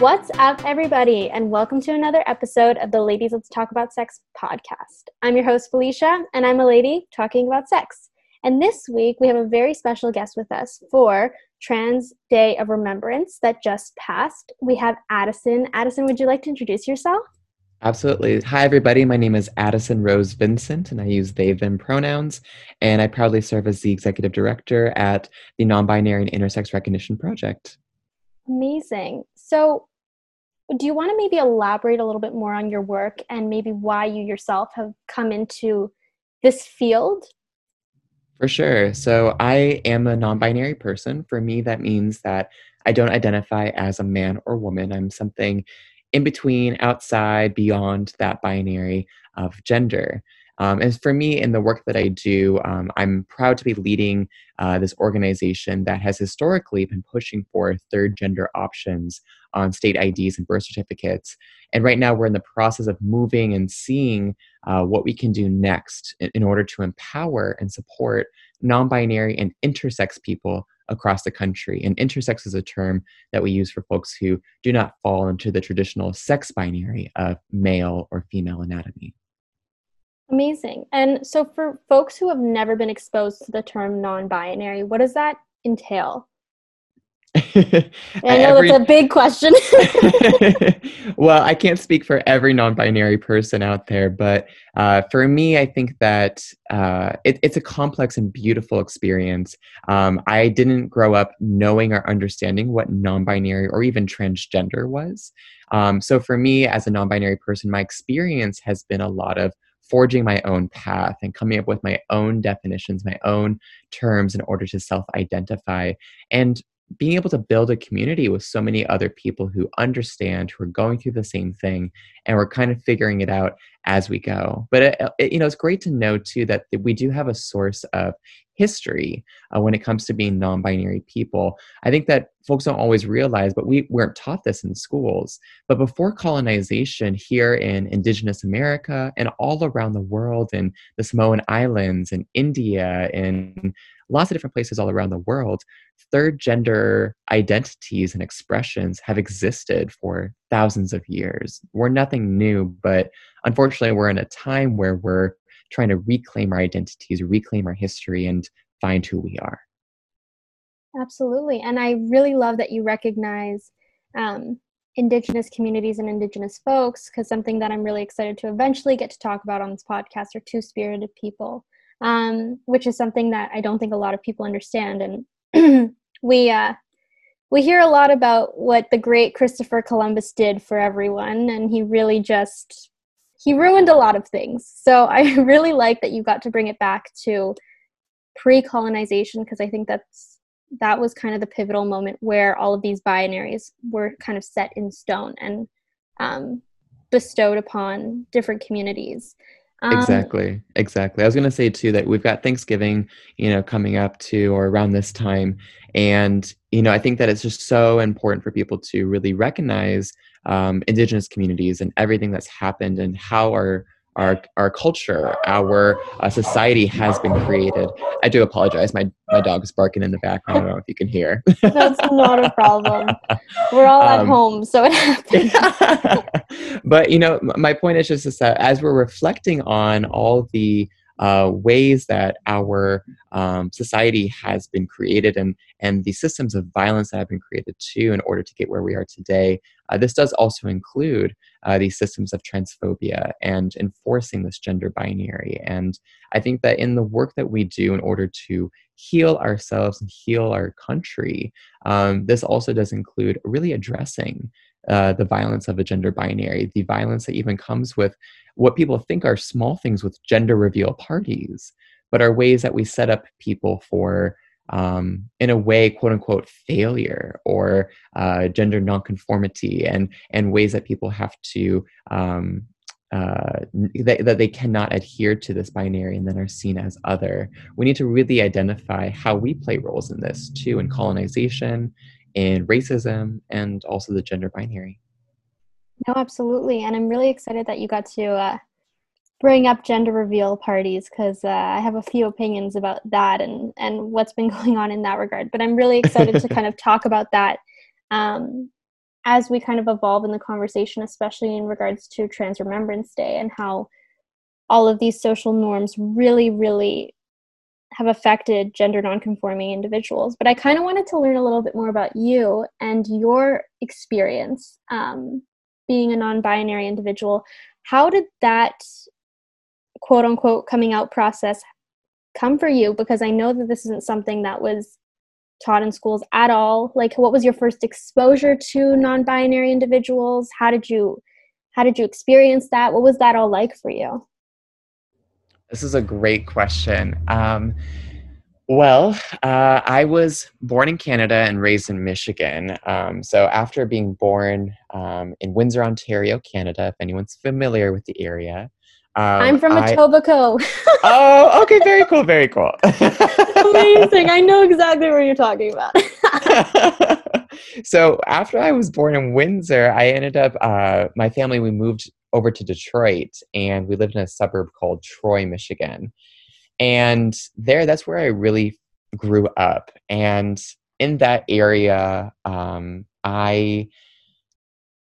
What's up, everybody, and welcome to another episode of the Ladies Let's Talk About Sex podcast. I'm your host, Felicia, and I'm a lady talking about sex. And this week, we have a very special guest with us for Trans Day of Remembrance that just passed. We have Addison. Addison, would you like to introduce yourself? Absolutely. Hi, everybody. My name is Addison Rose Vincent, and I use they, them pronouns. And I proudly serve as the executive director at the Non Binary and Intersex Recognition Project. Amazing. So, do you want to maybe elaborate a little bit more on your work and maybe why you yourself have come into this field? For sure. So, I am a non binary person. For me, that means that I don't identify as a man or woman. I'm something in between, outside, beyond that binary of gender. Um, and for me, in the work that I do, um, I'm proud to be leading uh, this organization that has historically been pushing for third gender options on state IDs and birth certificates. And right now, we're in the process of moving and seeing uh, what we can do next in, in order to empower and support non binary and intersex people across the country. And intersex is a term that we use for folks who do not fall into the traditional sex binary of male or female anatomy. Amazing. And so, for folks who have never been exposed to the term non binary, what does that entail? I know every, that's a big question. well, I can't speak for every non binary person out there, but uh, for me, I think that uh, it, it's a complex and beautiful experience. Um, I didn't grow up knowing or understanding what non binary or even transgender was. Um, so for me, as a non binary person, my experience has been a lot of forging my own path and coming up with my own definitions, my own terms in order to self identify. And being able to build a community with so many other people who understand, who are going through the same thing, and we're kind of figuring it out as we go. But it, it, you know, it's great to know too that we do have a source of history uh, when it comes to being non-binary people. I think that folks don't always realize, but we weren't taught this in schools. But before colonization, here in Indigenous America and all around the world, in the Samoan Islands, in India, in lots of different places all around the world, third gender identities and expressions have existed for thousands of years. We're nothing new, but unfortunately, we're in a time where we're trying to reclaim our identities, reclaim our history, and find who we are. Absolutely. And I really love that you recognize um, Indigenous communities and Indigenous folks because something that I'm really excited to eventually get to talk about on this podcast are two spirited people um, which is something that I don't think a lot of people understand. And we uh, we hear a lot about what the great Christopher Columbus did for everyone, and he really just he ruined a lot of things. So I really like that you got to bring it back to pre-colonization because I think that's that was kind of the pivotal moment where all of these binaries were kind of set in stone and um, bestowed upon different communities. Um, exactly. Exactly. I was going to say too that we've got Thanksgiving, you know, coming up to or around this time. And, you know, I think that it's just so important for people to really recognize um, Indigenous communities and everything that's happened and how our our our culture, our uh, society has been created. I do apologize. My my dog is barking in the background. I don't know if you can hear. That's not a problem. We're all at um, home, so it happens. but you know, my point is just is that as we're reflecting on all the uh, ways that our um, society has been created and and the systems of violence that have been created too in order to get where we are today. Uh, this does also include uh, these systems of transphobia and enforcing this gender binary. And I think that in the work that we do in order to heal ourselves and heal our country, um, this also does include really addressing uh, the violence of a gender binary, the violence that even comes with what people think are small things with gender reveal parties, but are ways that we set up people for, um, in a way, quote unquote, failure or uh, gender nonconformity, and and ways that people have to um, uh, that, that they cannot adhere to this binary and then are seen as other. We need to really identify how we play roles in this too, in colonization, in racism, and also the gender binary. No, absolutely. And I'm really excited that you got to uh, bring up gender reveal parties because uh, I have a few opinions about that and, and what's been going on in that regard. But I'm really excited to kind of talk about that um, as we kind of evolve in the conversation, especially in regards to Trans Remembrance Day and how all of these social norms really, really have affected gender nonconforming individuals. But I kind of wanted to learn a little bit more about you and your experience um, being a non binary individual. How did that quote unquote coming out process come for you? Because I know that this isn't something that was taught in schools at all. Like, what was your first exposure to non binary individuals? How did you? How did you experience that? What was that all like for you? This is a great question. Um, well, uh, I was born in Canada and raised in Michigan. Um, so after being born um, in Windsor, Ontario, Canada, if anyone's familiar with the area, um, I'm from Etobicoke. I... oh, okay, very cool, very cool. Amazing! I know exactly what you're talking about. so after I was born in Windsor, I ended up. Uh, my family we moved over to Detroit and we lived in a suburb called Troy, Michigan. And there, that's where I really grew up. And in that area, um, I,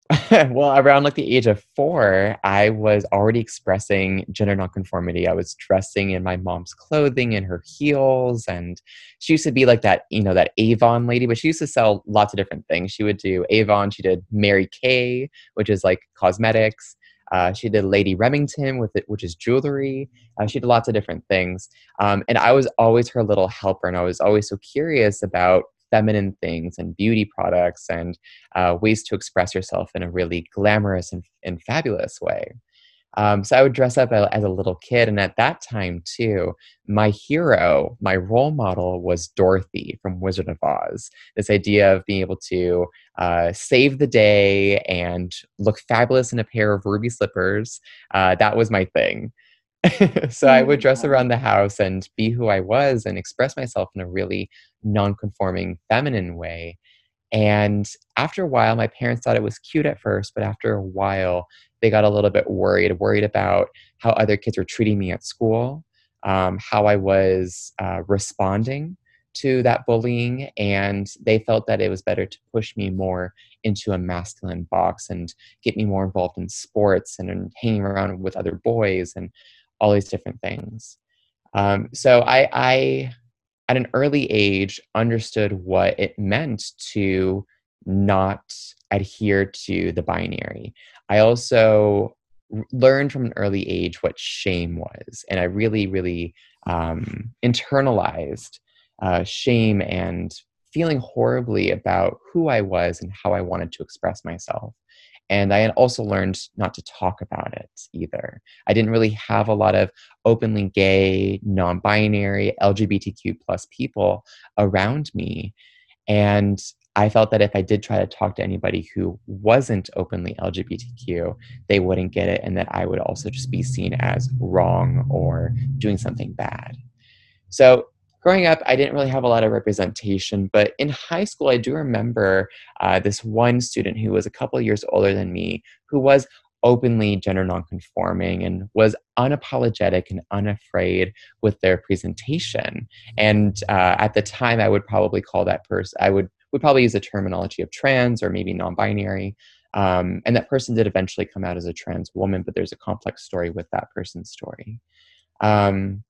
well, around like the age of four, I was already expressing gender nonconformity. I was dressing in my mom's clothing and her heels. And she used to be like that, you know, that Avon lady, but she used to sell lots of different things. She would do Avon, she did Mary Kay, which is like cosmetics. Uh, she did Lady Remington with it, which is jewelry. Uh, she did lots of different things, um, and I was always her little helper, and I was always so curious about feminine things and beauty products and uh, ways to express yourself in a really glamorous and, and fabulous way. Um, so I would dress up as a little kid. And at that time, too, my hero, my role model was Dorothy from Wizard of Oz. This idea of being able to uh, save the day and look fabulous in a pair of ruby slippers, uh, that was my thing. so I would dress around the house and be who I was and express myself in a really non-conforming feminine way. And after a while, my parents thought it was cute at first, but after a while, they got a little bit worried, worried about how other kids were treating me at school, um, how I was uh, responding to that bullying, and they felt that it was better to push me more into a masculine box and get me more involved in sports and in hanging around with other boys and all these different things. Um, so I, I, at an early age, understood what it meant to not adhere to the binary. I also learned from an early age what shame was, and I really, really um, internalized uh, shame and feeling horribly about who I was and how I wanted to express myself. And I had also learned not to talk about it either. I didn't really have a lot of openly gay, non binary, LGBTQ plus people around me. And I felt that if I did try to talk to anybody who wasn't openly LGBTQ, they wouldn't get it, and that I would also just be seen as wrong or doing something bad. So, growing up, I didn't really have a lot of representation, but in high school, I do remember uh, this one student who was a couple years older than me who was openly gender nonconforming and was unapologetic and unafraid with their presentation. And uh, at the time, I would probably call that person, I would would probably use the terminology of trans or maybe non-binary. Um, and that person did eventually come out as a trans woman, but there's a complex story with that person's story. Um,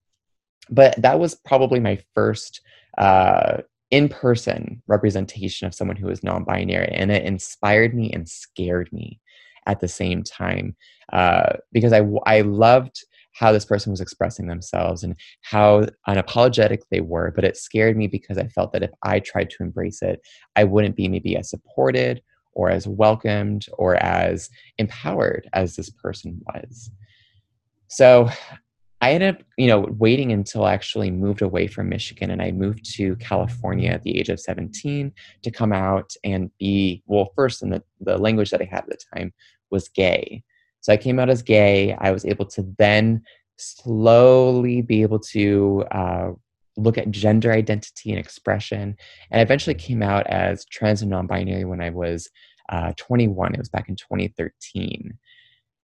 but that was probably my first uh, in-person representation of someone who was non-binary, and it inspired me and scared me at the same time uh, because I I loved how this person was expressing themselves and how unapologetic they were. But it scared me because I felt that if I tried to embrace it, I wouldn't be maybe as supported or as welcomed or as empowered as this person was. So I ended up, you know, waiting until I actually moved away from Michigan and I moved to California at the age of 17 to come out and be, well, first in the, the language that I had at the time was gay. So I came out as gay. I was able to then slowly be able to uh, look at gender identity and expression. And I eventually came out as trans and non binary when I was uh, 21. It was back in 2013.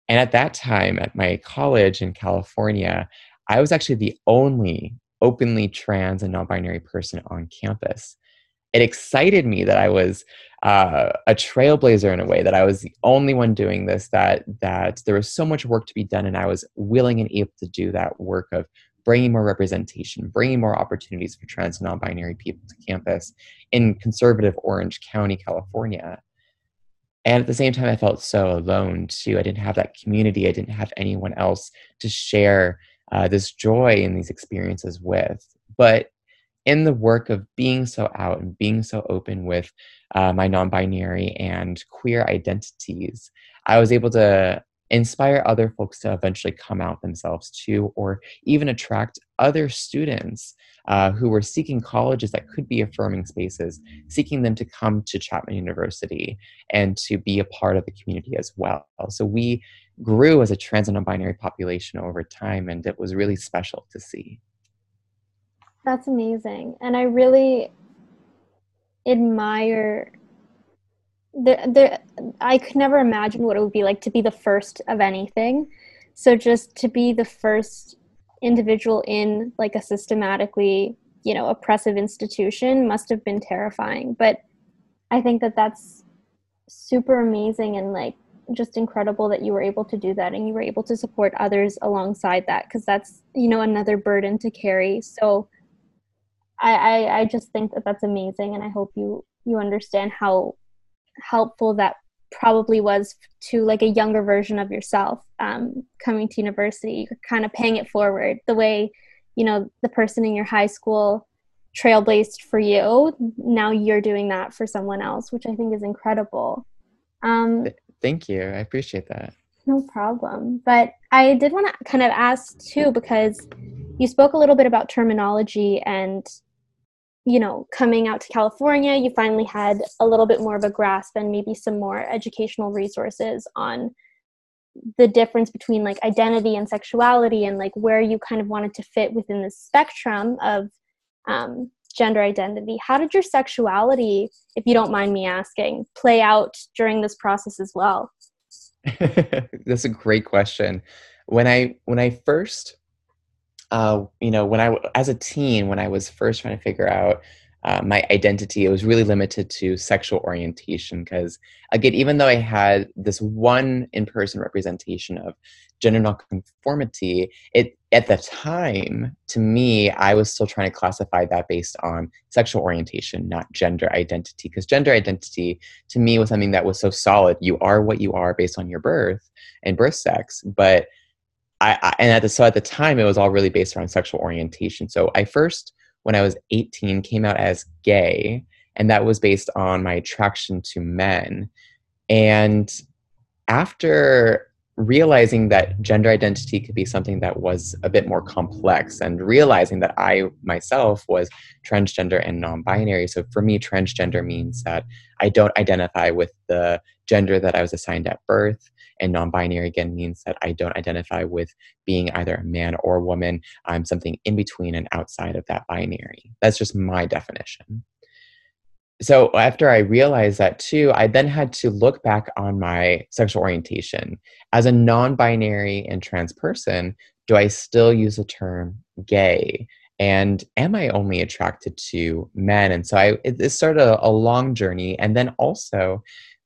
And at that time, at my college in California, I was actually the only openly trans and non binary person on campus. It excited me that I was uh, a trailblazer in a way that I was the only one doing this. That that there was so much work to be done, and I was willing and able to do that work of bringing more representation, bringing more opportunities for trans and non-binary people to campus in conservative Orange County, California. And at the same time, I felt so alone too. I didn't have that community. I didn't have anyone else to share uh, this joy and these experiences with. But in the work of being so out and being so open with uh, my non binary and queer identities, I was able to inspire other folks to eventually come out themselves too, or even attract other students uh, who were seeking colleges that could be affirming spaces, seeking them to come to Chapman University and to be a part of the community as well. So we grew as a trans and non binary population over time, and it was really special to see. That's amazing. And I really admire the the I could never imagine what it would be like to be the first of anything. So just to be the first individual in like a systematically, you know, oppressive institution must have been terrifying. But I think that that's super amazing and like just incredible that you were able to do that and you were able to support others alongside that because that's you know another burden to carry so I, I, I just think that that's amazing, and I hope you you understand how helpful that probably was to like a younger version of yourself um, coming to university. You're kind of paying it forward the way you know the person in your high school trailblazed for you. Now you're doing that for someone else, which I think is incredible. Um, Thank you. I appreciate that. No problem. But I did want to kind of ask too because you spoke a little bit about terminology and you know, coming out to California, you finally had a little bit more of a grasp and maybe some more educational resources on the difference between like identity and sexuality and like where you kind of wanted to fit within the spectrum of um, gender identity. How did your sexuality, if you don't mind me asking, play out during this process as well? That's a great question. When I when I first uh, you know, when I, as a teen, when I was first trying to figure out uh, my identity, it was really limited to sexual orientation. Because again, even though I had this one in-person representation of gender nonconformity, it at the time, to me, I was still trying to classify that based on sexual orientation, not gender identity. Because gender identity, to me, was something that was so solid. You are what you are based on your birth and birth sex, but I, I, and at the so at the time it was all really based around sexual orientation. So I first, when I was 18, came out as gay, and that was based on my attraction to men. And after realizing that gender identity could be something that was a bit more complex and realizing that I myself was transgender and non binary. So for me, transgender means that I don't identify with the gender that I was assigned at birth. And non binary again means that I don't identify with being either a man or a woman. I'm something in between and outside of that binary. That's just my definition. So after I realized that too, I then had to look back on my sexual orientation. As a non binary and trans person, do I still use the term gay? and am i only attracted to men and so i it, it started a, a, long journey and then also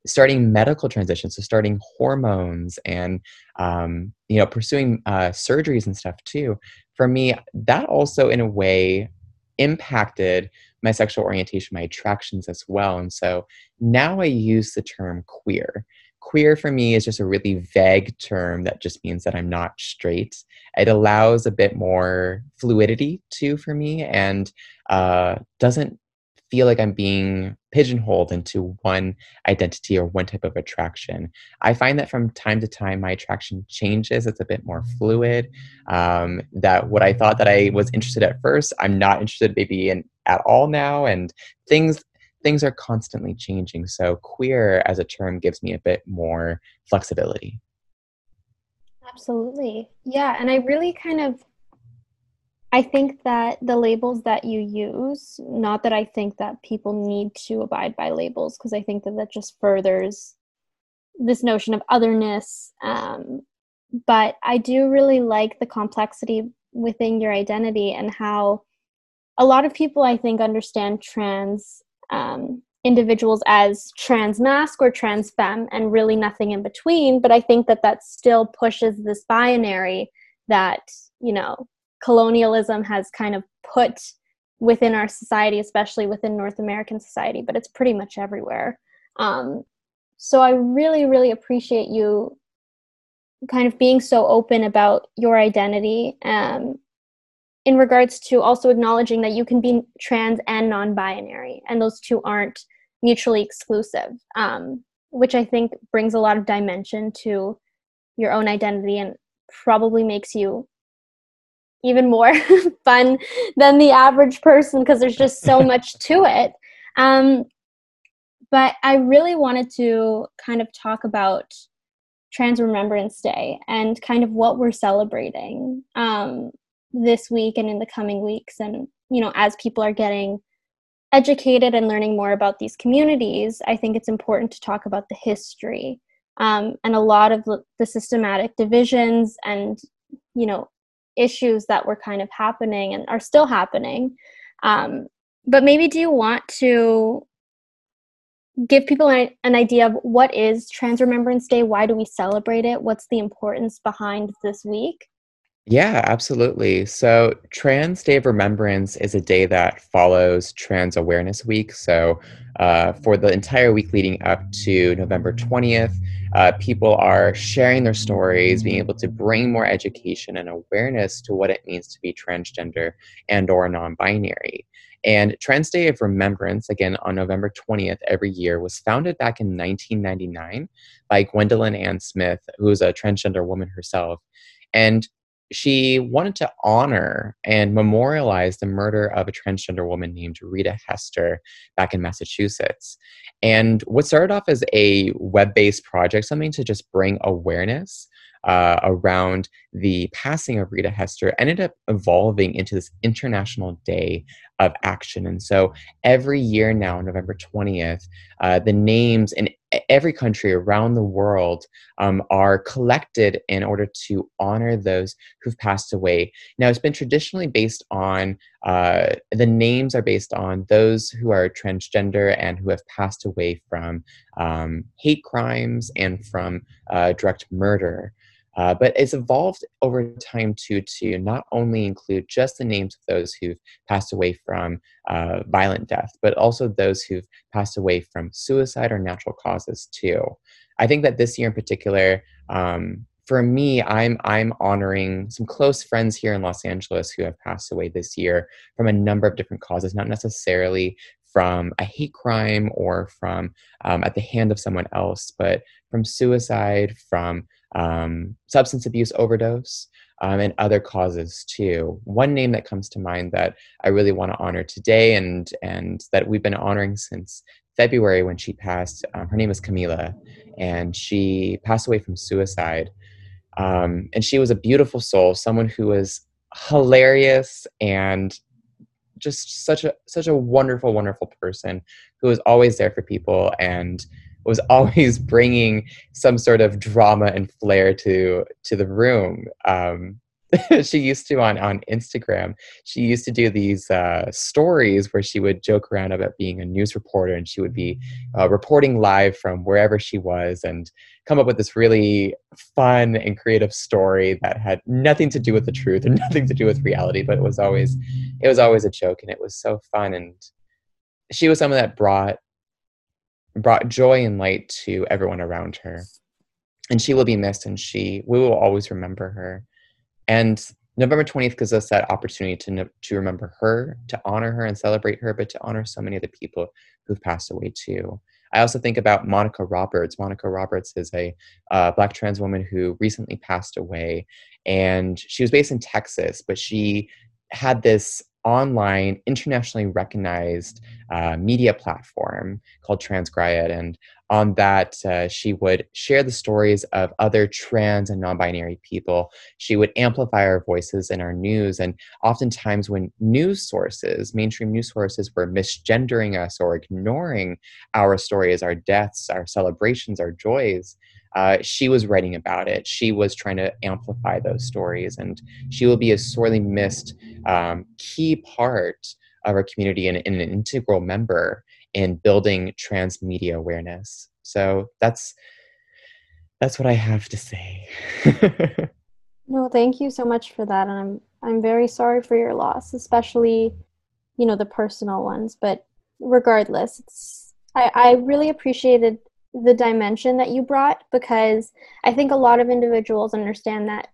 starting medical transitions, so starting hormones and um, you know pursuing uh, surgeries and stuff too. For me, that also in a way impacted my sexual orientation, my attractions as well. And so now I use the term queer. Queer for me is just a really vague term that just means that I'm not straight. It allows a bit more fluidity too for me and uh, doesn't feel like I'm being pigeonholed into one identity or one type of attraction. I find that from time to time, my attraction changes. It's a bit more fluid. Um, that what I thought that I was interested at first, I'm not interested maybe in at all now, and things things are constantly changing. So queer as a term gives me a bit more flexibility. Absolutely. Yeah, and I really kind of I think that the labels that you use, not that I think that people need to abide by labels, because I think that that just furthers this notion of otherness. Um, but I do really like the complexity within your identity and how a lot of people, I think, understand trans um, individuals as trans masc or trans femme and really nothing in between but i think that that still pushes this binary that you know colonialism has kind of put within our society especially within north american society but it's pretty much everywhere. Um, so i really really appreciate you kind of being so open about your identity um, in regards to also acknowledging that you can be trans and non-binary and those two aren't mutually exclusive um, which i think brings a lot of dimension to your own identity and probably makes you even more fun than the average person because there's just so much to it. Um, but i really wanted to kind of talk about trans remembrance day and kind of what we're celebrating um, this week and in the coming weeks and you know as people are getting educated and learning more about these communities i think it's important to talk about the history um, and a lot of the systematic divisions and you know issues that were kind of happening and are still happening. Um, but maybe do you want to give people an, an idea of what is trans remembrance day? Why do we celebrate it? What's the importance behind this week yeah, absolutely. So, Trans Day of Remembrance is a day that follows Trans Awareness Week. So, uh, for the entire week leading up to November 20th, uh, people are sharing their stories, being able to bring more education and awareness to what it means to be transgender and or non-binary. And Trans Day of Remembrance, again on November 20th every year, was founded back in 1999 by Gwendolyn Ann Smith, who is a transgender woman herself. And she wanted to honor and memorialize the murder of a transgender woman named Rita Hester back in Massachusetts. And what started off as a web based project, something to just bring awareness uh, around the passing of Rita Hester ended up evolving into this international day of action. And so every year now, November 20th, uh, the names in every country around the world um, are collected in order to honor those who've passed away. Now, it's been traditionally based on uh, the names are based on those who are transgender and who have passed away from um, hate crimes and from uh, direct murder. Uh, but it's evolved over time too to not only include just the names of those who've passed away from uh, violent death, but also those who've passed away from suicide or natural causes too. I think that this year in particular, um, for me, I'm I'm honoring some close friends here in Los Angeles who have passed away this year from a number of different causes, not necessarily from a hate crime or from um, at the hand of someone else, but from suicide, from um, substance abuse overdose, um, and other causes too. One name that comes to mind that I really want to honor today, and and that we've been honoring since February when she passed. Um, her name is Camila, and she passed away from suicide. Um, and she was a beautiful soul, someone who was hilarious and just such a such a wonderful, wonderful person who was always there for people and was always bringing some sort of drama and flair to to the room. Um, she used to on on Instagram. She used to do these uh, stories where she would joke around about being a news reporter, and she would be uh, reporting live from wherever she was, and come up with this really fun and creative story that had nothing to do with the truth and nothing to do with reality, but it was always it was always a joke, and it was so fun. And she was someone that brought brought joy and light to everyone around her. And she will be missed and she we will always remember her. And November 20th gives us that opportunity to, to remember her, to honor her and celebrate her, but to honor so many of the people who've passed away too. I also think about Monica Roberts. Monica Roberts is a uh, Black trans woman who recently passed away, and she was based in Texas, but she had this online, internationally recognized uh, media platform called TransGriot. And on that, uh, she would share the stories of other trans and non binary people. She would amplify our voices in our news. And oftentimes, when news sources, mainstream news sources, were misgendering us or ignoring our stories, our deaths, our celebrations, our joys, uh, she was writing about it. She was trying to amplify those stories, and she will be a sorely missed um, key part of our community and, and, an integral member in building trans media awareness. So that's that's what I have to say. no, thank you so much for that, and I'm I'm very sorry for your loss, especially you know the personal ones. But regardless, it's I, I really appreciated the dimension that you brought because I think a lot of individuals understand that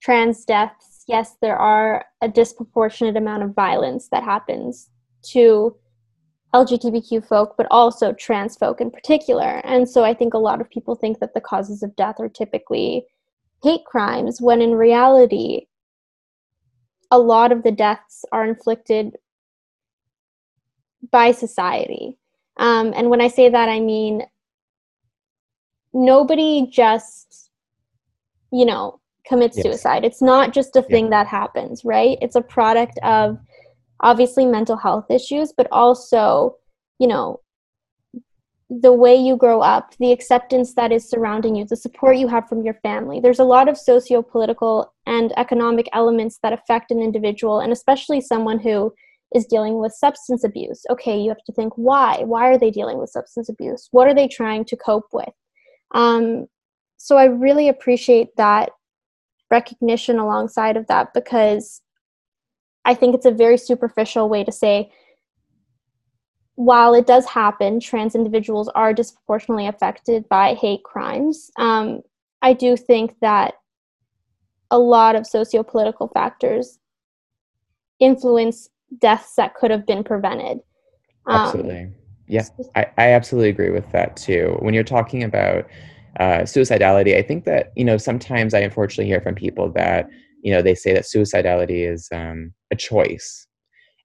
trans deaths, yes, there are a disproportionate amount of violence that happens to LGBTQ folk, but also trans folk in particular. And so I think a lot of people think that the causes of death are typically hate crimes, when in reality, a lot of the deaths are inflicted by society. Um, and when I say that, I mean nobody just, you know, commits yes. suicide. It's not just a thing yeah. that happens, right? It's a product of obviously mental health issues, but also, you know, the way you grow up, the acceptance that is surrounding you, the support you have from your family. There's a lot of socio political and economic elements that affect an individual, and especially someone who is dealing with substance abuse. Okay, you have to think why? Why are they dealing with substance abuse? What are they trying to cope with? Um, so I really appreciate that recognition alongside of that because I think it's a very superficial way to say, while it does happen, trans individuals are disproportionately affected by hate crimes. Um, I do think that a lot of socio-political factors influence deaths that could have been prevented. Um, absolutely. Yeah, I, I absolutely agree with that too. When you're talking about uh, suicidality, I think that, you know, sometimes I unfortunately hear from people that, you know, they say that suicidality is um, a choice.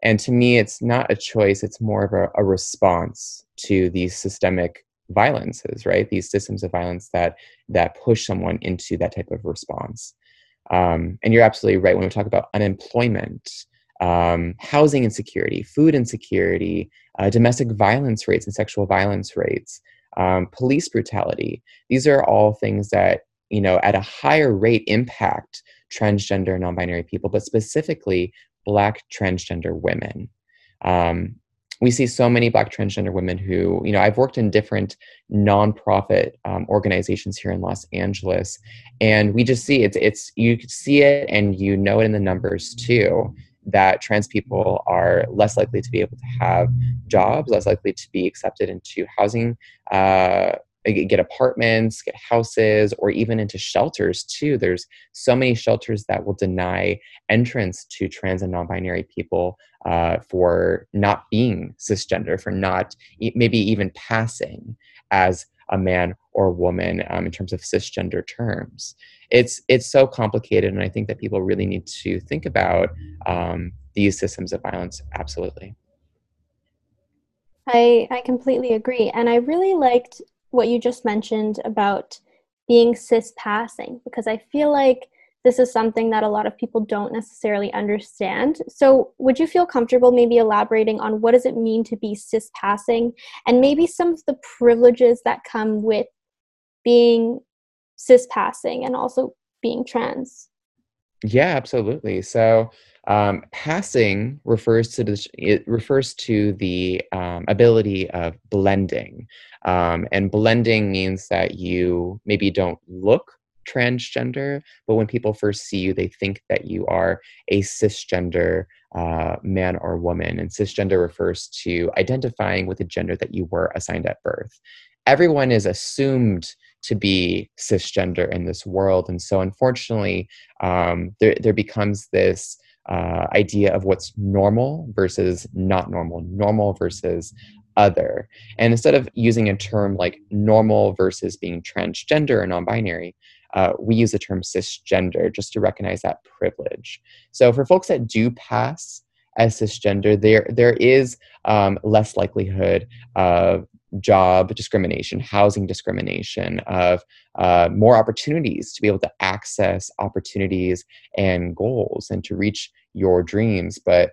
And to me, it's not a choice, it's more of a, a response to these systemic violences, right? These systems of violence that that push someone into that type of response. Um, and you're absolutely right when we talk about unemployment um, housing insecurity, food insecurity, uh, domestic violence rates and sexual violence rates, um, police brutality. These are all things that, you know, at a higher rate impact transgender non binary people, but specifically Black transgender women. Um, we see so many black transgender women who you know i've worked in different nonprofit um, organizations here in los angeles and we just see it's it's you see it and you know it in the numbers too that trans people are less likely to be able to have jobs, less likely to be accepted into housing, uh, get apartments, get houses, or even into shelters too. There's so many shelters that will deny entrance to trans and non binary people uh, for not being cisgender, for not maybe even passing as a man or a woman um, in terms of cisgender terms. It's it's so complicated and i think that people really need to think about um, these systems of violence. Absolutely. I i completely agree and i really liked what you just mentioned about being cis passing because i feel like this is something that a lot of people don't necessarily understand. So, would you feel comfortable maybe elaborating on what does it mean to be cis passing and maybe some of the privileges that come with being cis passing and also being trans? Yeah, absolutely. So um, passing refers to the it refers to the um, ability of blending, um, and blending means that you maybe don't look transgender, but when people first see you, they think that you are a cisgender uh, man or woman. And cisgender refers to identifying with the gender that you were assigned at birth. Everyone is assumed to be cisgender in this world. And so, unfortunately, um, there, there becomes this uh, idea of what's normal versus not normal, normal versus other. And instead of using a term like normal versus being transgender or non binary, uh, we use the term cisgender just to recognize that privilege. So, for folks that do pass as cisgender, there there is um, less likelihood of job discrimination, housing discrimination, of uh, more opportunities to be able to access opportunities and goals and to reach your dreams. But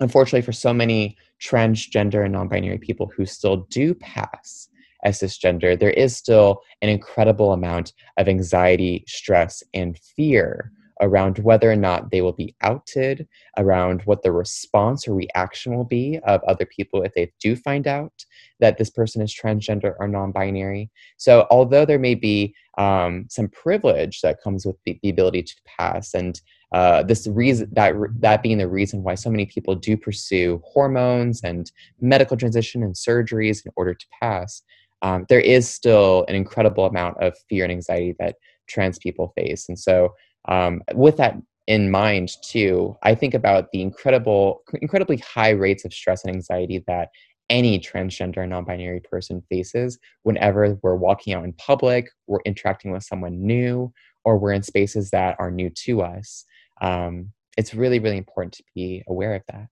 unfortunately, for so many transgender and non binary people who still do pass as cisgender, there is still an incredible amount of anxiety, stress, and fear around whether or not they will be outed, around what the response or reaction will be of other people if they do find out that this person is transgender or non binary. So, although there may be um, some privilege that comes with the, the ability to pass, and uh, this reason that that being the reason why so many people do pursue hormones and medical transition and surgeries in order to pass, um, there is still an incredible amount of fear and anxiety that trans people face. And so, um, with that in mind, too, I think about the incredible, incredibly high rates of stress and anxiety that any transgender non-binary person faces whenever we're walking out in public, we're interacting with someone new, or we're in spaces that are new to us. Um, it's really, really important to be aware of that.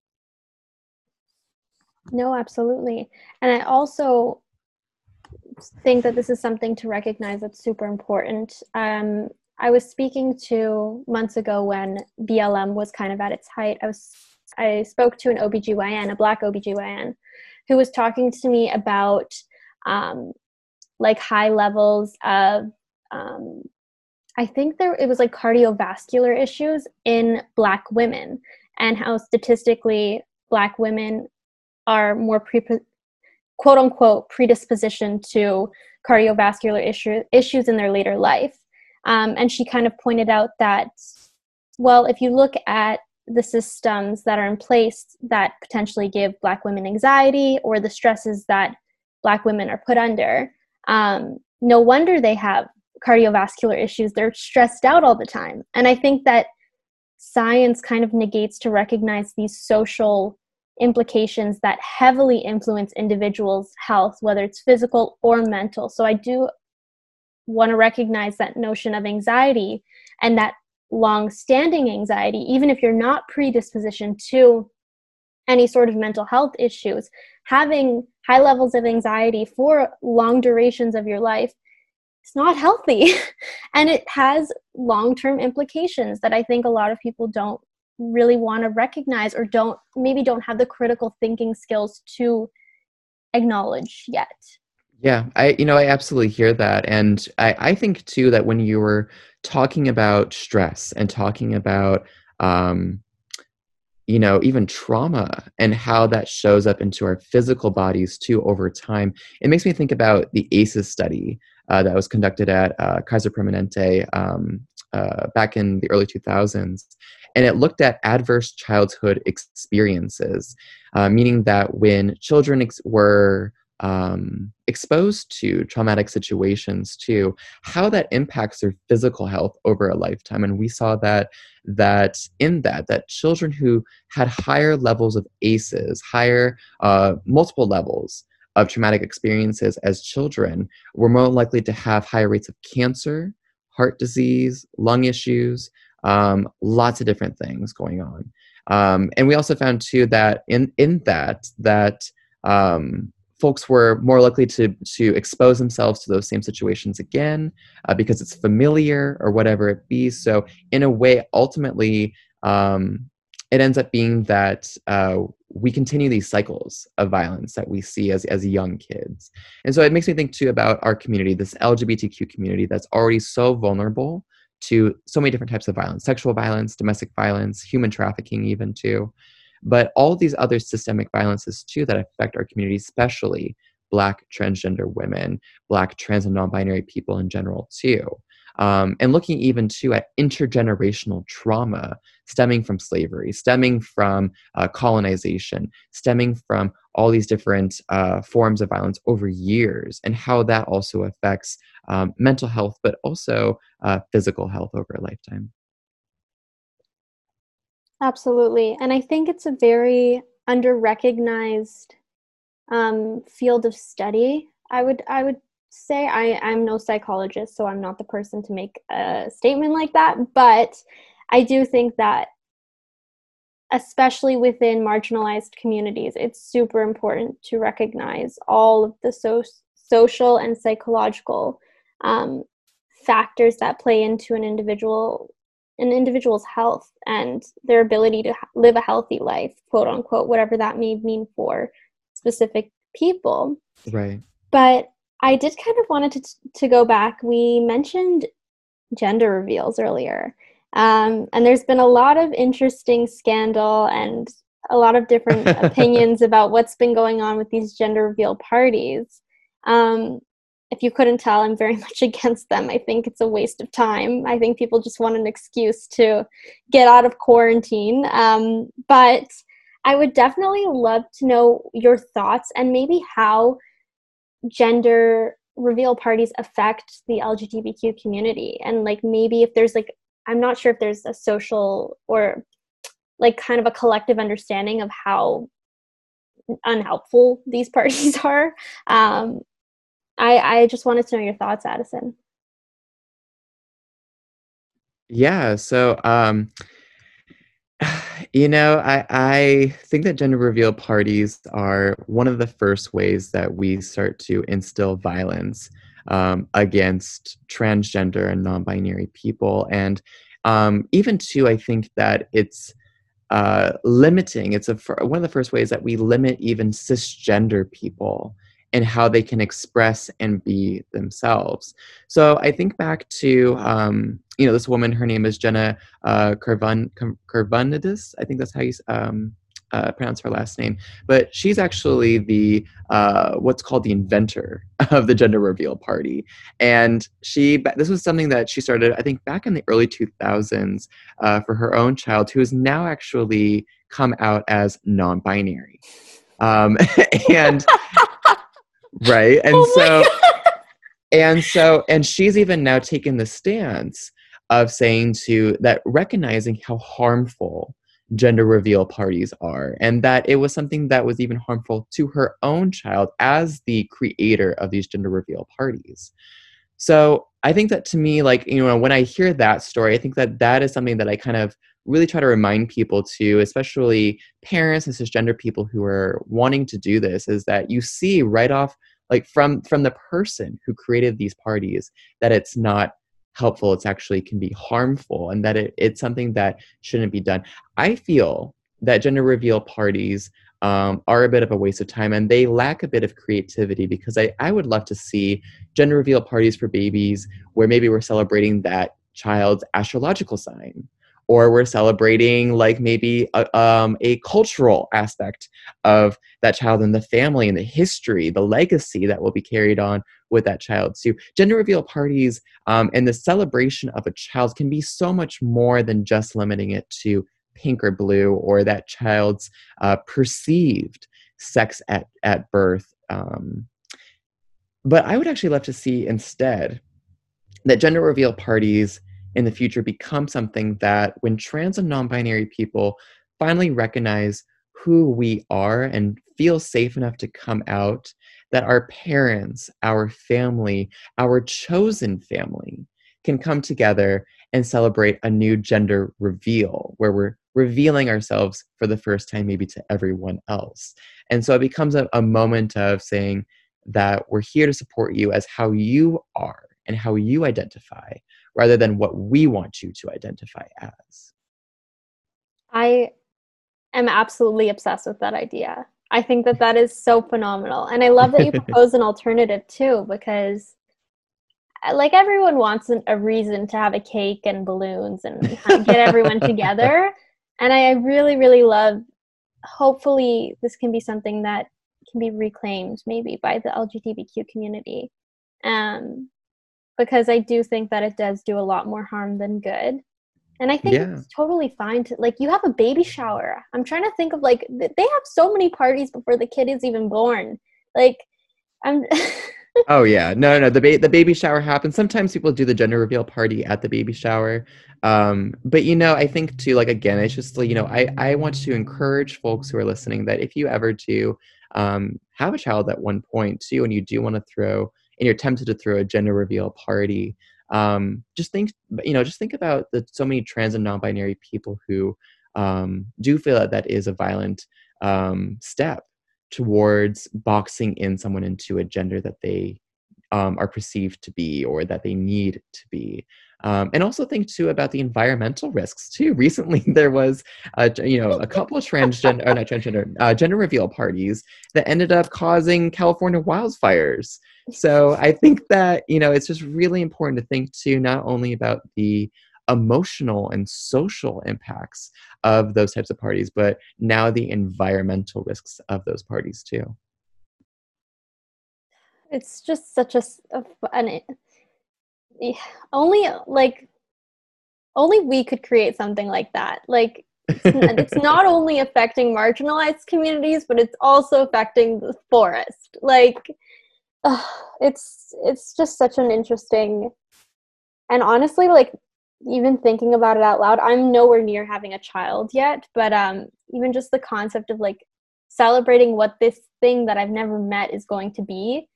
No, absolutely. And I also think that this is something to recognize that's super important. Um, I was speaking to months ago when BLM was kind of at its height. I was I spoke to an OBGYN, a black OBGYN, who was talking to me about um, like high levels of um, I think there it was like cardiovascular issues in black women and how statistically black women are more pre quote unquote predisposition to cardiovascular issue, issues in their later life. Um, and she kind of pointed out that, well, if you look at the systems that are in place that potentially give Black women anxiety or the stresses that Black women are put under, um, no wonder they have cardiovascular issues. They're stressed out all the time. And I think that science kind of negates to recognize these social implications that heavily influence individuals' health, whether it's physical or mental. So I do want to recognize that notion of anxiety and that long standing anxiety, even if you're not predispositioned to any sort of mental health issues, having high levels of anxiety for long durations of your life it's not healthy and it has long-term implications that i think a lot of people don't really want to recognize or don't maybe don't have the critical thinking skills to acknowledge yet. Yeah i you know i absolutely hear that. And i i think too that when you were talking about stress and talking about um you know even trauma and how that shows up into our physical bodies too over time it makes me think about the aces study uh, that was conducted at uh, kaiser permanente um, uh, back in the early 2000s and it looked at adverse childhood experiences, uh, meaning that when children ex- were um, exposed to traumatic situations too, how that impacts their physical health over a lifetime. And we saw that that in that that children who had higher levels of ACEs, higher uh, multiple levels of traumatic experiences as children, were more likely to have higher rates of cancer, heart disease, lung issues, um, lots of different things going on. Um, and we also found too that in in that that um, folks were more likely to to expose themselves to those same situations again uh, because it's familiar or whatever it be. So in a way, ultimately, um, it ends up being that uh, we continue these cycles of violence that we see as as young kids. And so it makes me think too about our community, this LGBTQ community that's already so vulnerable to so many different types of violence sexual violence, domestic violence, human trafficking, even too. But all these other systemic violences too that affect our community, especially Black transgender women, Black trans and non binary people in general, too. Um, and looking even too at intergenerational trauma stemming from slavery, stemming from uh, colonization, stemming from all these different uh, forms of violence over years, and how that also affects um, mental health, but also uh, physical health over a lifetime. Absolutely. And I think it's a very under recognized um, field of study. I would I would say I, I'm no psychologist, so I'm not the person to make a statement like that. But I do think that, especially within marginalized communities, it's super important to recognize all of the so- social and psychological um, factors that play into an individual an individual's health and their ability to live a healthy life quote unquote whatever that may mean for specific people right but i did kind of wanted to, to go back we mentioned gender reveals earlier Um, and there's been a lot of interesting scandal and a lot of different opinions about what's been going on with these gender reveal parties. Um, if you couldn't tell, I'm very much against them. I think it's a waste of time. I think people just want an excuse to get out of quarantine. Um, but I would definitely love to know your thoughts and maybe how gender reveal parties affect the LGBTQ community. And like maybe if there's like, I'm not sure if there's a social or like kind of a collective understanding of how unhelpful these parties are. Um, I, I just wanted to know your thoughts, Addison. Yeah, so um, you know, I, I think that gender reveal parties are one of the first ways that we start to instill violence um, against transgender and non-binary people, and um, even too, I think that it's uh, limiting. It's a, one of the first ways that we limit even cisgender people and how they can express and be themselves. So I think back to um, you know this woman. Her name is Jenna uh. I think that's how you um, uh, pronounce her last name. But she's actually the uh, what's called the inventor of the gender reveal party. And she this was something that she started, I think, back in the early 2000s uh, for her own child, who has now actually come out as non-binary. Um, and right? And oh so and so and she's even now taken the stance of saying to that recognizing how harmful gender reveal parties are and that it was something that was even harmful to her own child as the creator of these gender reveal parties. So i think that to me like you know when i hear that story i think that that is something that i kind of really try to remind people to, especially parents and cisgender people who are wanting to do this, is that you see right off, like from from the person who created these parties, that it's not helpful. It's actually can be harmful, and that it, it's something that shouldn't be done. I feel that gender reveal parties um, are a bit of a waste of time and they lack a bit of creativity because I, I would love to see gender reveal parties for babies where maybe we're celebrating that child's astrological sign or we're celebrating like maybe a, um, a cultural aspect of that child and the family and the history the legacy that will be carried on with that child too. Gender reveal parties um, and the celebration of a child can be so much more than just limiting it to pink or blue or that child's uh, perceived sex at, at birth um, but i would actually love to see instead that gender reveal parties in the future become something that when trans and non binary people finally recognize who we are and feel safe enough to come out, that our parents, our family, our chosen family can come together and celebrate a new gender reveal where we're revealing ourselves for the first time, maybe to everyone else. And so it becomes a, a moment of saying that we're here to support you as how you are and how you identify rather than what we want you to identify as. I am absolutely obsessed with that idea. I think that that is so phenomenal. And I love that you propose an alternative too, because uh, like everyone wants a reason to have a cake and balloons and get everyone together. And I really, really love, hopefully, this can be something that can be reclaimed maybe by the LGBTQ community. Um, because I do think that it does do a lot more harm than good. And I think yeah. it's totally fine to like you have a baby shower. I'm trying to think of like they have so many parties before the kid is even born. Like I'm Oh yeah. No, no, the ba- the baby shower happens. Sometimes people do the gender reveal party at the baby shower. Um, but you know, I think too like again, it's just like, you know, I I want to encourage folks who are listening that if you ever do um, have a child at one point too and you do want to throw and you're tempted to throw a gender reveal party um, just think you know just think about the so many trans and non-binary people who um, do feel that that is a violent um, step towards boxing in someone into a gender that they um, are perceived to be or that they need to be um, and also think too about the environmental risks too. Recently, there was you know a couple of transgender, or not transgender, uh, gender reveal parties that ended up causing California wildfires. So I think that you know it's just really important to think too not only about the emotional and social impacts of those types of parties, but now the environmental risks of those parties too. It's just such a, a an, only like only we could create something like that. Like it's not only affecting marginalized communities, but it's also affecting the forest. Like, uh, it's it's just such an interesting, and honestly, like even thinking about it out loud, I'm nowhere near having a child yet. But um, even just the concept of like celebrating what this thing that I've never met is going to be,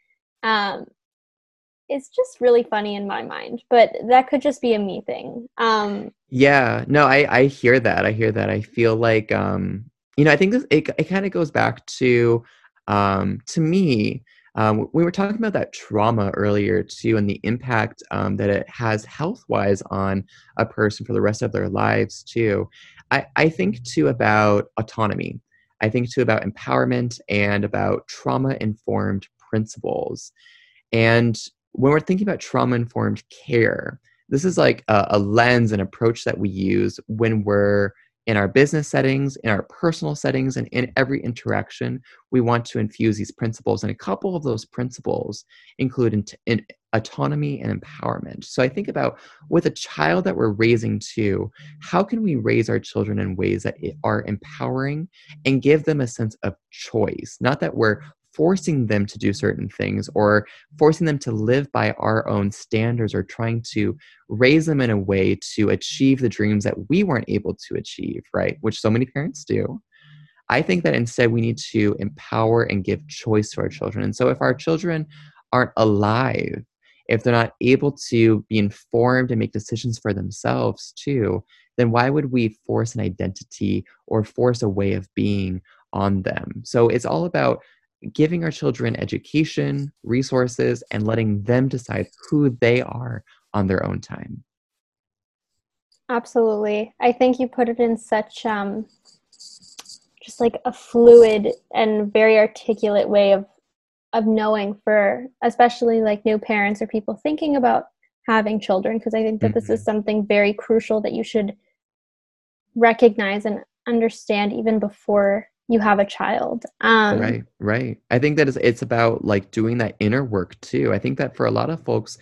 um, it's just really funny in my mind. But that could just be a me thing. Um, yeah, no, I I hear that. I hear that. I feel like um, you know, I think this it, it kind of goes back to um to me um, we were talking about that trauma earlier too, and the impact um, that it has health wise on a person for the rest of their lives too. I, I think too about autonomy. I think too about empowerment and about trauma informed principles. And when we're thinking about trauma informed care, this is like a, a lens and approach that we use when we're in our business settings, in our personal settings, and in every interaction, we want to infuse these principles. And a couple of those principles include in, in autonomy and empowerment. So I think about with a child that we're raising too, how can we raise our children in ways that are empowering and give them a sense of choice? Not that we're forcing them to do certain things or forcing them to live by our own standards or trying to raise them in a way to achieve the dreams that we weren't able to achieve, right? Which so many parents do. I think that instead we need to empower and give choice to our children. And so if our children aren't alive, if they're not able to be informed and make decisions for themselves too, then why would we force an identity or force a way of being on them? So it's all about giving our children education, resources, and letting them decide who they are on their own time. Absolutely. I think you put it in such um, just like a fluid and very articulate way of of knowing for especially like new parents or people thinking about having children because I think that mm-hmm. this is mm-hmm. something very crucial that you should recognize and understand even before you have a child. Um, right, right. I think that is it's about like doing that inner work too. I think that for a lot of folks,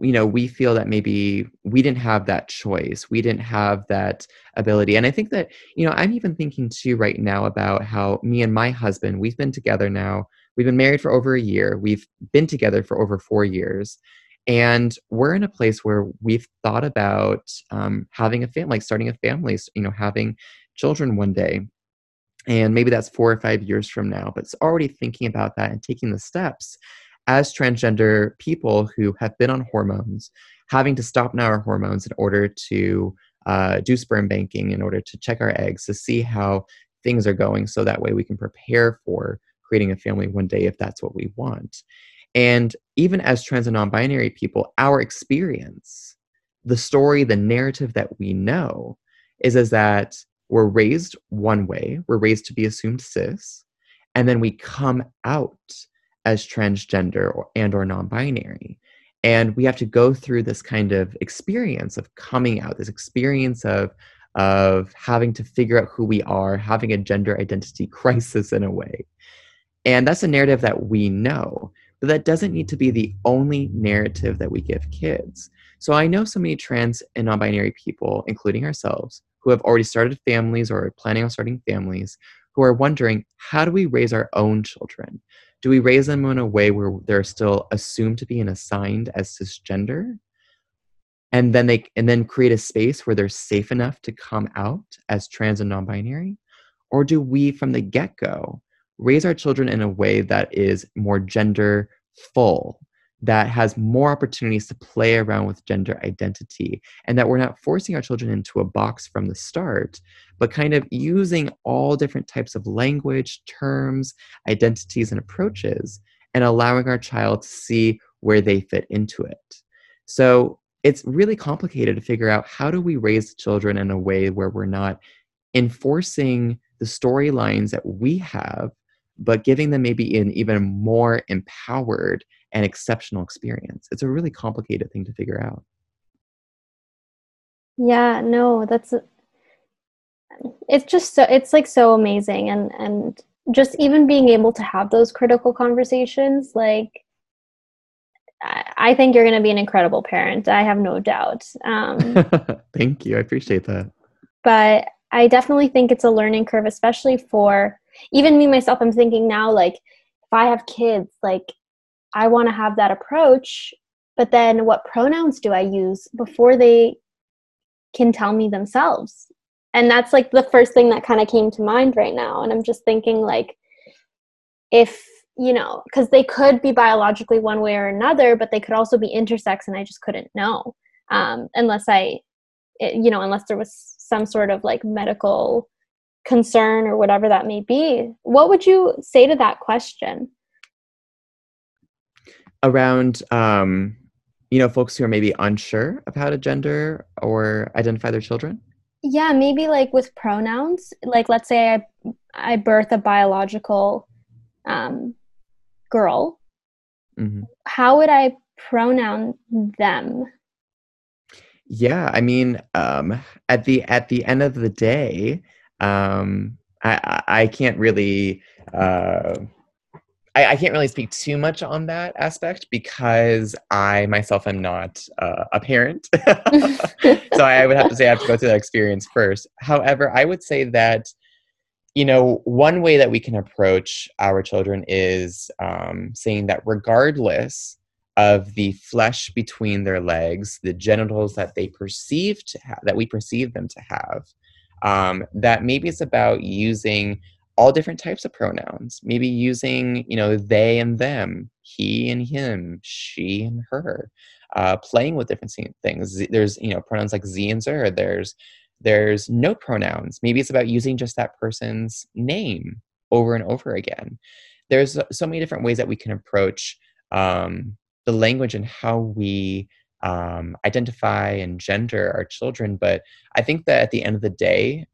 you know, we feel that maybe we didn't have that choice, we didn't have that ability, and I think that you know, I'm even thinking too right now about how me and my husband, we've been together now. We've been married for over a year. We've been together for over four years. And we're in a place where we've thought about um, having a family, like starting a family, you know, having children one day and maybe that's four or five years from now but it's already thinking about that and taking the steps as transgender people who have been on hormones having to stop now our hormones in order to uh, do sperm banking in order to check our eggs to see how things are going so that way we can prepare for creating a family one day if that's what we want. And even as trans and non-binary people our experience the story the narrative that we know is is that we're raised one way, we're raised to be assumed cis, and then we come out as transgender or, and or non-binary. And we have to go through this kind of experience of coming out, this experience of of having to figure out who we are, having a gender identity crisis in a way. And that's a narrative that we know, but that doesn't need to be the only narrative that we give kids. So I know so many trans and non binary people, including ourselves, who have already started families or are planning on starting families who are wondering how do we raise our own children? Do we raise them in a way where they're still assumed to be and assigned as cisgender? And then they and then create a space where they're safe enough to come out as trans and non-binary? Or do we from the get-go raise our children in a way that is more gender full that has more opportunities to play around with gender identity and that we're not forcing our children into a box from the start but kind of using all different types of language terms identities and approaches and allowing our child to see where they fit into it. So it's really complicated to figure out how do we raise children in a way where we're not enforcing the storylines that we have but giving them maybe an even more empowered and exceptional experience. It's a really complicated thing to figure out. Yeah, no, that's it's just so it's like so amazing and and just even being able to have those critical conversations like I think you're going to be an incredible parent. I have no doubt. Um, Thank you. I appreciate that. But I definitely think it's a learning curve, especially for even me myself. I'm thinking now, like, if I have kids, like, I want to have that approach, but then what pronouns do I use before they can tell me themselves? And that's like the first thing that kind of came to mind right now. And I'm just thinking, like, if you know, because they could be biologically one way or another, but they could also be intersex, and I just couldn't know um, unless I, it, you know, unless there was some sort of like medical concern or whatever that may be. What would you say to that question? Around, um, you know, folks who are maybe unsure of how to gender or identify their children? Yeah, maybe like with pronouns. Like, let's say I, I birth a biological um, girl, mm-hmm. how would I pronoun them? Yeah, I mean, um, at the at the end of the day, um, I I can't really uh, I, I, can't really speak too much on that aspect because I myself am not uh, a parent, so I would have to say I have to go through that experience first. However, I would say that you know, one way that we can approach our children is um, saying that regardless of the flesh between their legs, the genitals that they perceive to have, that we perceive them to have, um, that maybe it's about using all different types of pronouns. Maybe using, you know, they and them, he and him, she and her. Uh, playing with different things. There's, you know, pronouns like z and zer. There's there's no pronouns. Maybe it's about using just that person's name over and over again. There's so many different ways that we can approach um, the language and how we um, identify and gender our children. But I think that at the end of the day,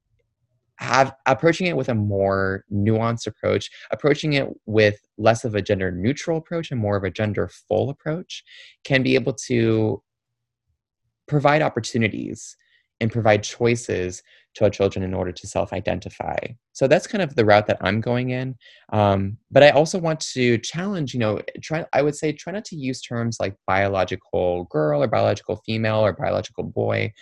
have approaching it with a more nuanced approach, approaching it with less of a gender neutral approach and more of a gender full approach, can be able to provide opportunities and provide choices to our children in order to self-identify. So that's kind of the route that i'm going in. Um, but i also want to challenge you know try i would say try not to use terms like biological girl or biological female or biological boy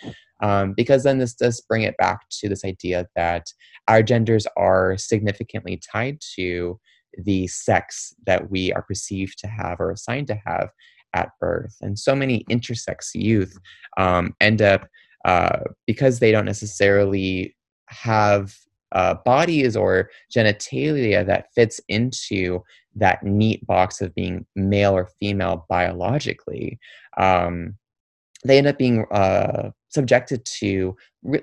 um, because then this does bring it back to this idea that our genders are significantly tied to the sex that we are perceived to have or assigned to have at birth. And so many intersex youth um, end up uh, because they don't necessarily have uh, bodies or genitalia that fits into that neat box of being male or female biologically. Um, they end up being uh, subjected to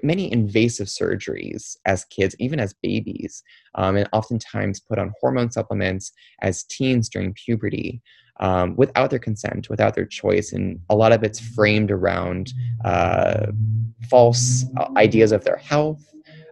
many invasive surgeries as kids, even as babies, um, and oftentimes put on hormone supplements as teens during puberty um, without their consent, without their choice. And a lot of it's framed around uh, false uh, ideas of their health,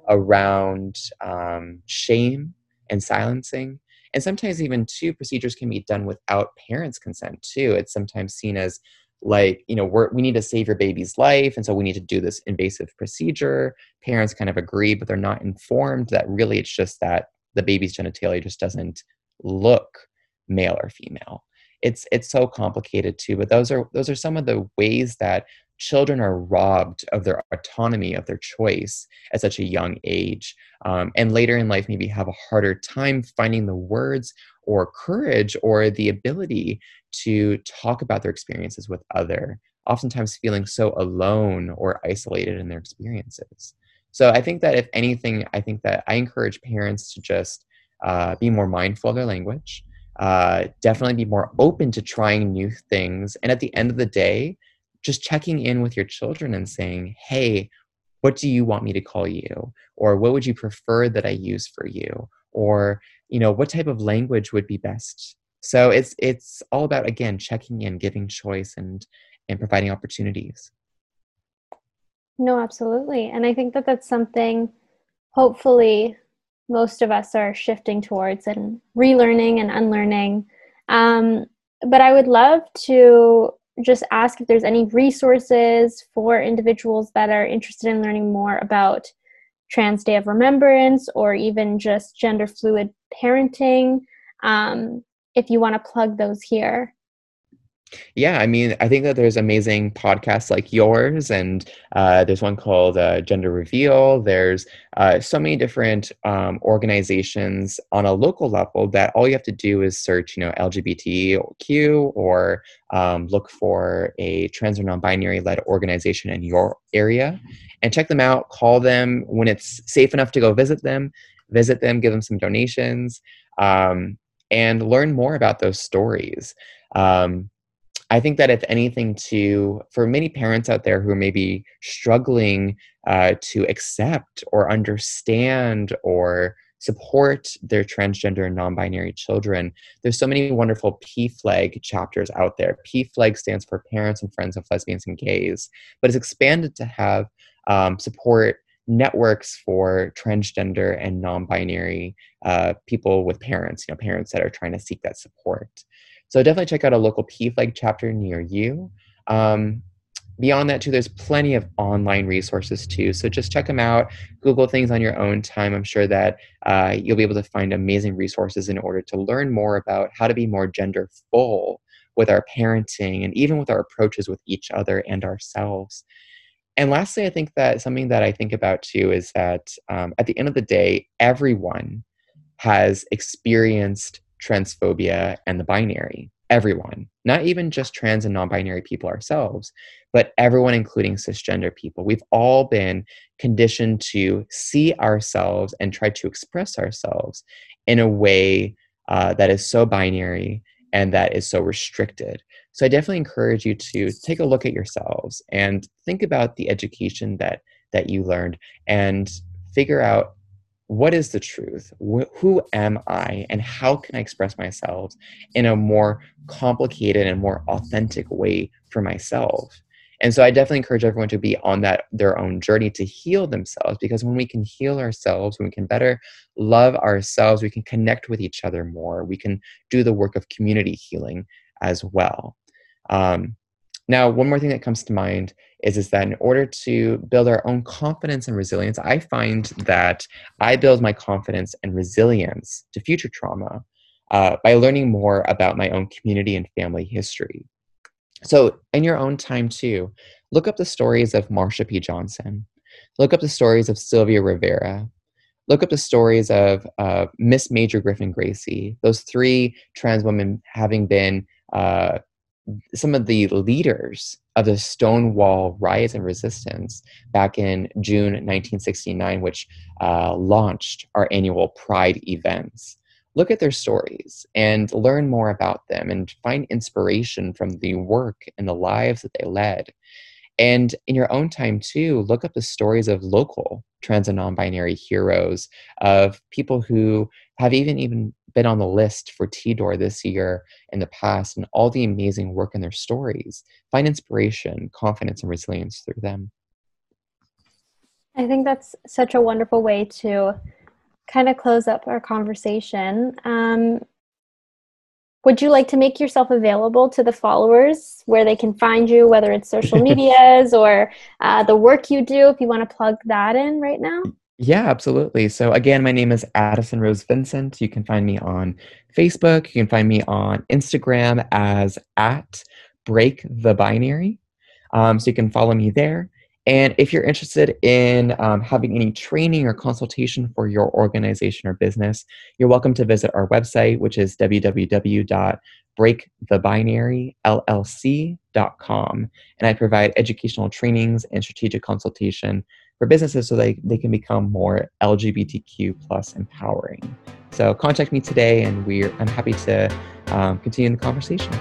around um, shame and silencing. And sometimes even two procedures can be done without parents' consent too. It's sometimes seen as like you know we're, we need to save your baby's life and so we need to do this invasive procedure parents kind of agree but they're not informed that really it's just that the baby's genitalia just doesn't look male or female it's it's so complicated too but those are those are some of the ways that children are robbed of their autonomy of their choice at such a young age um, and later in life maybe have a harder time finding the words or courage or the ability to talk about their experiences with other oftentimes feeling so alone or isolated in their experiences. So i think that if anything i think that i encourage parents to just uh, be more mindful of their language uh, definitely be more open to trying new things. And at the end of the day, just checking in with your children and saying, hey, what do you want me to call you? Or what would you prefer that I use for you? Or, you know, what type of language would be best? So it's it's all about again checking in, giving choice and and providing opportunities. No, absolutely. And I think that that's something hopefully most of us are shifting towards and relearning and unlearning. Um, but I would love to just ask if there's any resources for individuals that are interested in learning more about Trans Day of Remembrance or even just gender fluid parenting. Um, if you want to plug those here. Yeah, I mean, I think that there's amazing podcasts like yours, and uh, there's one called uh, Gender Reveal. There's uh, so many different um, organizations on a local level that all you have to do is search, you know, LGBTQ or um, look for a trans or non-binary led organization in your area, and check them out. Call them when it's safe enough to go visit them. Visit them, give them some donations, um, and learn more about those stories. Um, I think that if anything, to for many parents out there who are maybe struggling uh, to accept or understand or support their transgender and non-binary children there's so many wonderful PFLAG chapters out there. PFLAG stands for parents and friends of lesbians and gays but it's expanded to have um, support networks for transgender and non-binary uh, people with parents you know parents that are trying to seek that support so definitely check out a local PFLAG chapter near you. Um, beyond that too there's plenty of online resources too. So just check them out google things on your own time. I'm sure that uh, you'll be able to find amazing resources in order to learn more about how to be more gender full with our parenting and even with our approaches with each other and ourselves. And lastly i think that something that i think about too is that um, at the end of the day everyone has experienced transphobia and the binary. Everyone, not even just trans and non binary people ourselves, but everyone, including cisgender people. We've all been conditioned to see ourselves and try to express ourselves in a way uh, that is so binary and that is so restricted. So I definitely encourage you to take a look at yourselves and think about the education that that you learned and figure out what is the truth? Wh- who am I? And how can I express myself in a more complicated and more authentic way for myself? And so I definitely encourage everyone to be on that their own journey to heal themselves because when we can heal ourselves, when we can better love ourselves, we can connect with each other more. We can do the work of community healing as well. Um, now, one more thing that comes to mind is, is that in order to build our own confidence and resilience, I find that I build my confidence and resilience to future trauma uh, by learning more about my own community and family history. So, in your own time too, look up the stories of Marsha P. Johnson. Look up the stories of Sylvia Rivera. Look up the stories of uh, Miss Major Griffin-Gracy, those three trans women having been uh, some of the leaders of the Stonewall riots and resistance back in June 1969, which uh, launched our annual Pride events. Look at their stories and learn more about them and find inspiration from the work and the lives that they led. And in your own time, too, look up the stories of local trans and non binary heroes, of people who have even, even been on the list for TDOR this year in the past, and all the amazing work in their stories. Find inspiration, confidence, and resilience through them. I think that's such a wonderful way to kind of close up our conversation. Um, would you like to make yourself available to the followers where they can find you, whether it's social medias or uh, the work you do, if you want to plug that in right now? Yeah, absolutely. So, again, my name is Addison Rose Vincent. You can find me on Facebook. You can find me on Instagram as at Break the Binary. Um, so, you can follow me there. And if you're interested in um, having any training or consultation for your organization or business, you're welcome to visit our website, which is www.breakthebinaryllc.com. And I provide educational trainings and strategic consultation for businesses so they, they can become more LGBTQ plus empowering. So contact me today and we're I'm happy to um, continue the conversation.